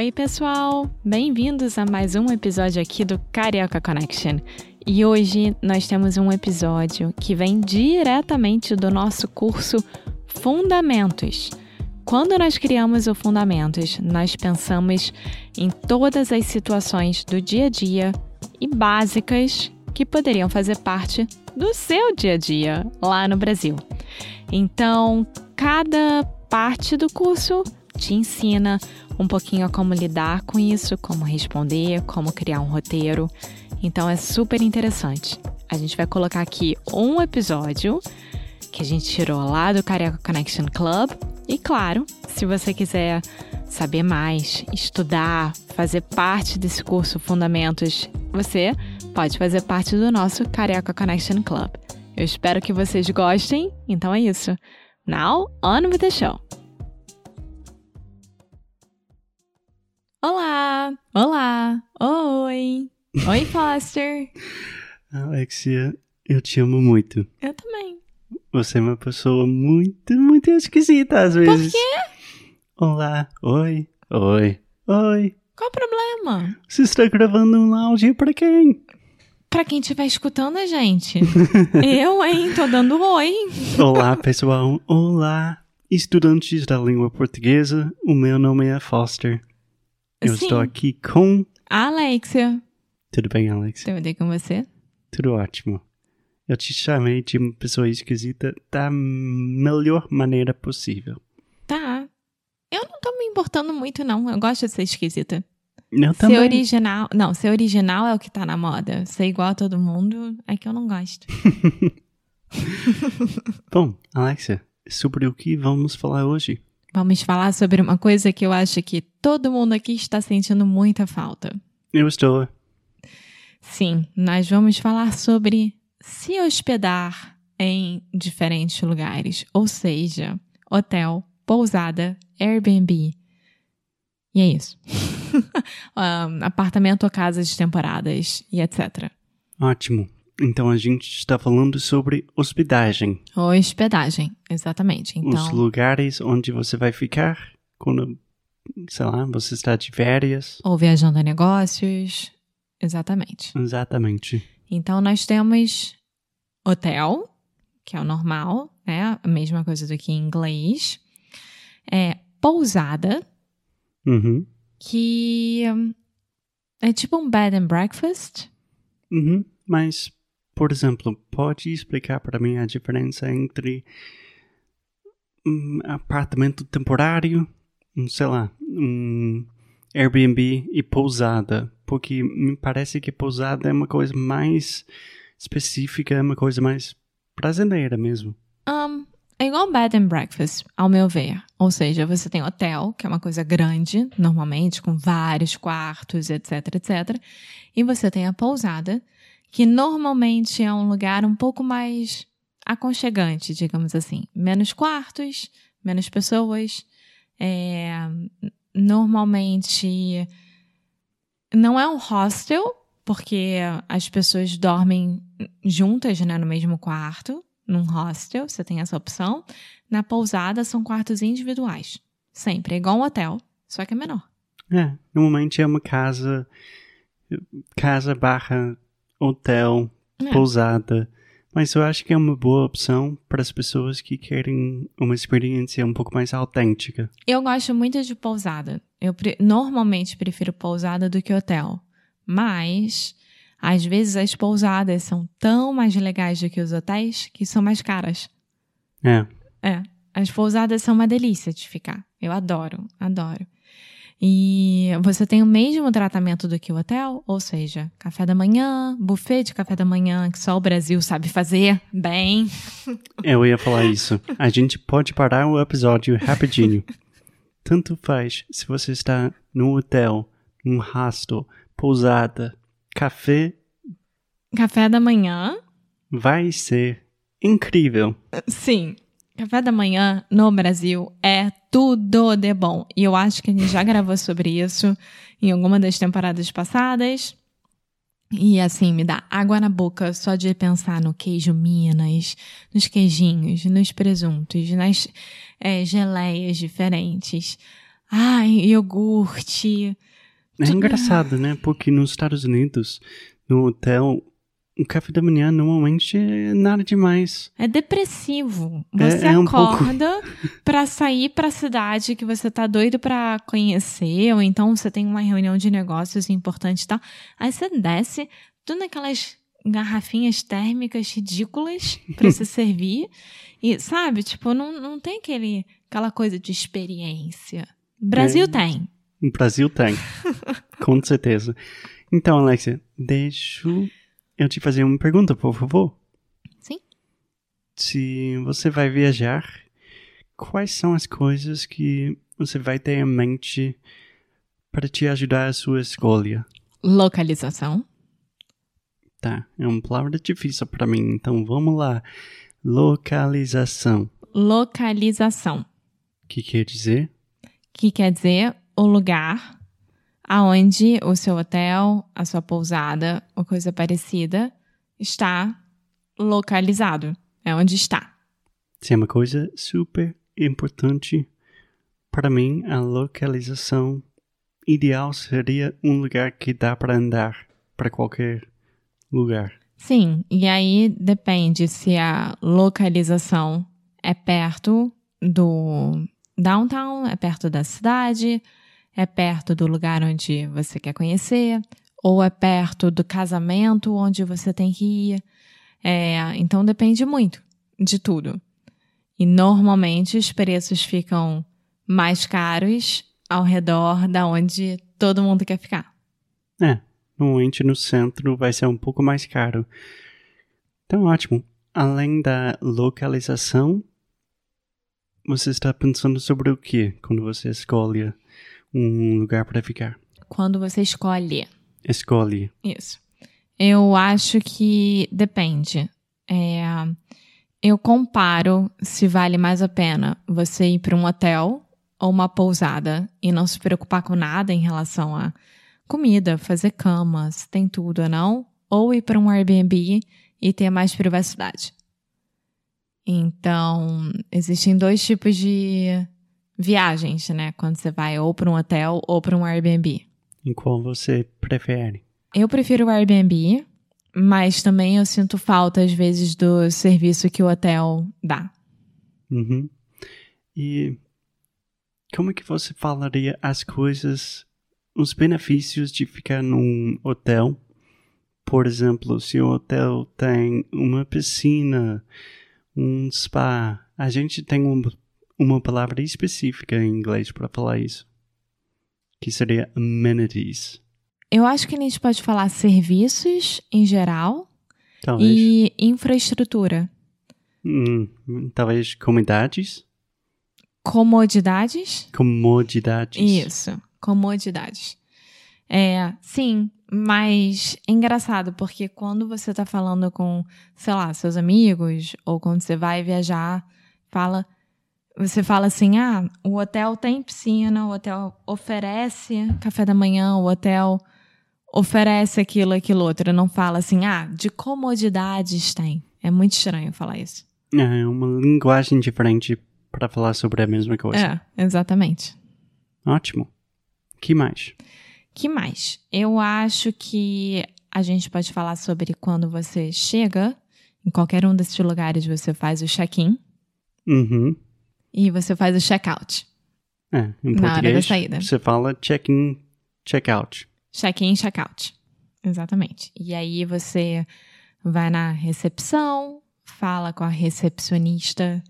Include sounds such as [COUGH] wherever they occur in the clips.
Oi, pessoal! Bem-vindos a mais um episódio aqui do Carioca Connection. E hoje nós temos um episódio que vem diretamente do nosso curso Fundamentos. Quando nós criamos o Fundamentos, nós pensamos em todas as situações do dia a dia e básicas que poderiam fazer parte do seu dia a dia lá no Brasil. Então, cada parte do curso te ensina um pouquinho a como lidar com isso, como responder, como criar um roteiro. Então é super interessante. A gente vai colocar aqui um episódio que a gente tirou lá do Carioca Connection Club. E claro, se você quiser saber mais, estudar, fazer parte desse curso Fundamentos, você pode fazer parte do nosso Carioca Connection Club. Eu espero que vocês gostem. Então é isso. Now, on with the show. Olá! Olá! Oi! Oi, Foster! [LAUGHS] Alexia, eu te amo muito. Eu também. Você é uma pessoa muito, muito esquisita às Por vezes. quê? Olá, oi, oi, oi. Qual o problema? Você está gravando um áudio para quem? Pra quem estiver escutando a gente. [LAUGHS] eu, hein? Tô dando oi. Olá, pessoal. Olá, estudantes da língua portuguesa. O meu nome é Foster. Eu Sim. estou aqui com. Alexia. Tudo bem, Alex? Tudo bem com você? Tudo ótimo. Eu te chamei de uma pessoa esquisita da melhor maneira possível. Tá. Eu não tô me importando muito, não. Eu gosto de ser esquisita. Eu Ser também. original. Não, ser original é o que tá na moda. Ser igual a todo mundo é que eu não gosto. [LAUGHS] Bom, Alexia, sobre o que vamos falar hoje? Vamos falar sobre uma coisa que eu acho que todo mundo aqui está sentindo muita falta. Eu estou. Sim, nós vamos falar sobre se hospedar em diferentes lugares, ou seja, hotel, pousada, Airbnb. E é isso. Um, [LAUGHS] apartamento ou casas de temporadas e etc. Ótimo. Então a gente está falando sobre hospedagem. Hospedagem, exatamente. Os Então, lugares onde você vai ficar quando, sei lá, você está de férias. ou viajando a negócios, exatamente. Exatamente. Então, nós temos hotel, que é o normal, né? A mesma coisa do que em inglês. É pousada, Uhum. que hum, é tipo um bed and breakfast. Uhum. Mas, por exemplo, pode explicar para mim a diferença entre um apartamento temporário, um, sei lá, um Airbnb e pousada? Porque me parece que pousada é uma coisa mais específica, é uma coisa mais brasileira mesmo. Um, é igual bed and breakfast, ao meu ver. Ou seja, você tem hotel, que é uma coisa grande, normalmente, com vários quartos, etc, etc. E você tem a pousada, que normalmente é um lugar um pouco mais aconchegante, digamos assim. Menos quartos, menos pessoas. É, normalmente não é um hostel, porque as pessoas dormem juntas né, no mesmo quarto. Num hostel, você tem essa opção. Na pousada, são quartos individuais. Sempre. É igual um hotel, só que é menor. É, normalmente é uma casa, casa barra hotel, É. pousada, Mas eu acho que é uma boa opção para as pessoas que querem uma experiência um pouco mais autêntica. Eu gosto muito de pousada. Eu pre normalmente prefiro pousada do que hotel. Mas, às vezes, as pousadas são tão mais legais do que os hotéis que são mais caras. É. É. As pousadas são uma delícia de ficar. Eu adoro, adoro. E você tem o mesmo tratamento do que o hotel, ou seja, café da manhã, buffet de café da manhã, que só o Brasil sabe fazer bem. Eu ia falar isso. A gente pode parar o episódio rapidinho. Tanto faz se você está no hotel, num hostel, pousada, café. Café da manhã? Vai ser incrível. Sim. Café da manhã no Brasil é tudo de bom. E eu acho que a gente já gravou sobre isso em alguma das temporadas passadas. E assim, me dá água na boca só de pensar no queijo Minas, nos queijinhos, nos presuntos, nas é, geleias diferentes. Ai, iogurte. É engraçado, né? Porque nos Estados Unidos, no hotel, o café da manhã normalmente é nada demais. É depressivo. Você é um acorda pra sair pra cidade que você tá doido pra conhecer, ou então você tem uma reunião de negócios importante e tal. Aí você desce, tudo naquelas garrafinhas térmicas ridículas pra [LAUGHS] se servir. E, sabe, tipo, não, não tem aquele, aquela coisa de experiência. Brasil É. tem. Brasil tem. Com certeza. Então, Alexia, deixa eu te fazer uma pergunta, por favor. Sim. Se você vai viajar, quais são as coisas que você vai ter em mente para te ajudar a sua escolha? Localização. Tá, é uma palavra difícil para mim, então vamos lá. Localização. Localização. que quer dizer? que quer dizer o lugar aonde o seu hotel, a sua pousada ou coisa parecida está localizado. É onde está. Isso é uma coisa super importante. Para mim, a localização ideal seria um lugar que dá para andar para qualquer lugar. Sim, e aí depende se a localização é perto do downtown, é perto da cidade, é perto do lugar onde você quer conhecer, ou é perto do casamento onde você tem que ir. É, então depende muito de tudo. E normalmente os preços ficam mais caros ao redor da onde todo mundo quer ficar. É, normalmente no centro vai ser um pouco mais caro. Então, ótimo. Além da localização, você está pensando sobre o que quando você escolhe um lugar para ficar? Quando você escolhe Escolhe. Isso. Eu acho que depende. É, eu comparo se vale mais a pena você ir para um hotel ou uma pousada e não se preocupar com nada em relação a comida, fazer cama, se tem tudo ou não, ou ir para um Airbnb e ter mais privacidade. Então, existem dois tipos de viagens, né? Quando você vai ou para um hotel ou para um Airbnb. Em qual você prefere? Eu prefiro o Airbnb, mas também eu sinto falta, às vezes, do serviço que o hotel dá. Uhum. E como é que você falaria as coisas, os benefícios de ficar num hotel? Por exemplo, se o hotel tem uma piscina, um spa, a gente tem um, uma palavra específica em inglês para falar isso, que seria amenities. Eu acho que a gente pode falar serviços em geral Talvez, e infraestrutura. hum, talvez comodidades, Comodidades? comodidades. Isso, comodidades. É, sim, mas é engraçado, porque quando você tá falando com, sei lá, seus amigos, ou quando você vai viajar, fala. Você fala assim: ah, o hotel tem piscina, o hotel oferece café da manhã, o hotel oferece aquilo, aquilo outro. Não fala assim, ah, de comodidades tem. É muito estranho falar isso. É uma linguagem diferente para falar sobre a mesma coisa. É, exatamente. Ótimo. que mais? Que mais? Eu acho que a gente pode falar sobre quando você chega Em qualquer um desses lugares você faz o check-in Uhum. E você faz o check-out. É, em Na hora da saída. você fala check-in, check-out. Check-in check-out. Exatamente. E aí você vai na recepção, fala com a recepcionista,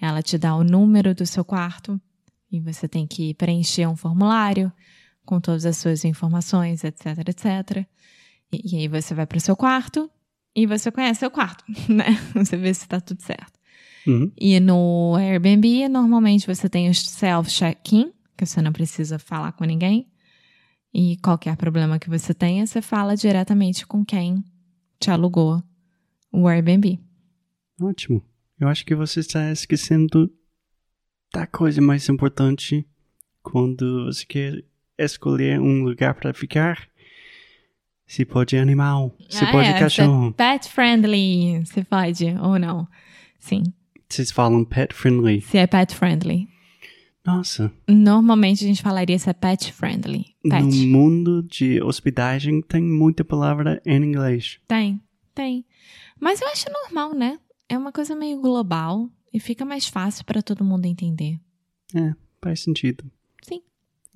ela te dá o número do seu quarto e você tem que preencher um formulário com todas as suas informações, etc, etc. E, e aí você vai para o seu quarto e você conhece seu quarto, [LAUGHS] né? Você vê se está tudo certo. Uhum. E no Airbnb, normalmente você tem o self-check-in, que você não precisa falar com ninguém. E qualquer problema que você tenha, você fala diretamente com quem te alugou o Airbnb. Ótimo. Eu acho que você está esquecendo da coisa mais importante quando você quer escolher um lugar para ficar. Se pode animal, se Ah, pode é, cachorro. é pet friendly, se pode ou não. Sim, Vocês falam pet friendly. se é pet friendly. Nossa, Normalmente a gente falaria se é pet friendly. Pet. no mundo de hospedagem tem muita palavra em inglês. Tem, tem. Mas eu acho normal, né? É uma coisa meio global e fica mais fácil para todo mundo entender. É, faz sentido. Sim.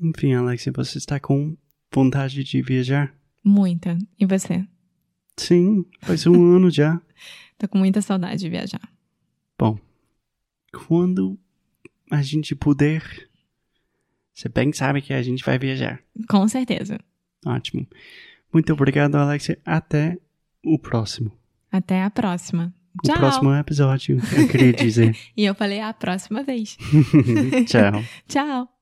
Enfim, Alexia, você está com vontade de viajar? Muita. E você? Sim, faz um [LAUGHS] ano já. Tô com muita saudade de viajar. Bom, quando a gente puder, você bem sabe que a gente vai viajar. Com certeza. Ótimo. Muito obrigado, Alexia. Até o próximo. Até a próxima. O Tchau. próximo episódio, eu queria dizer. [LAUGHS] E eu falei a próxima vez. [LAUGHS] Tchau. [LAUGHS] Tchau.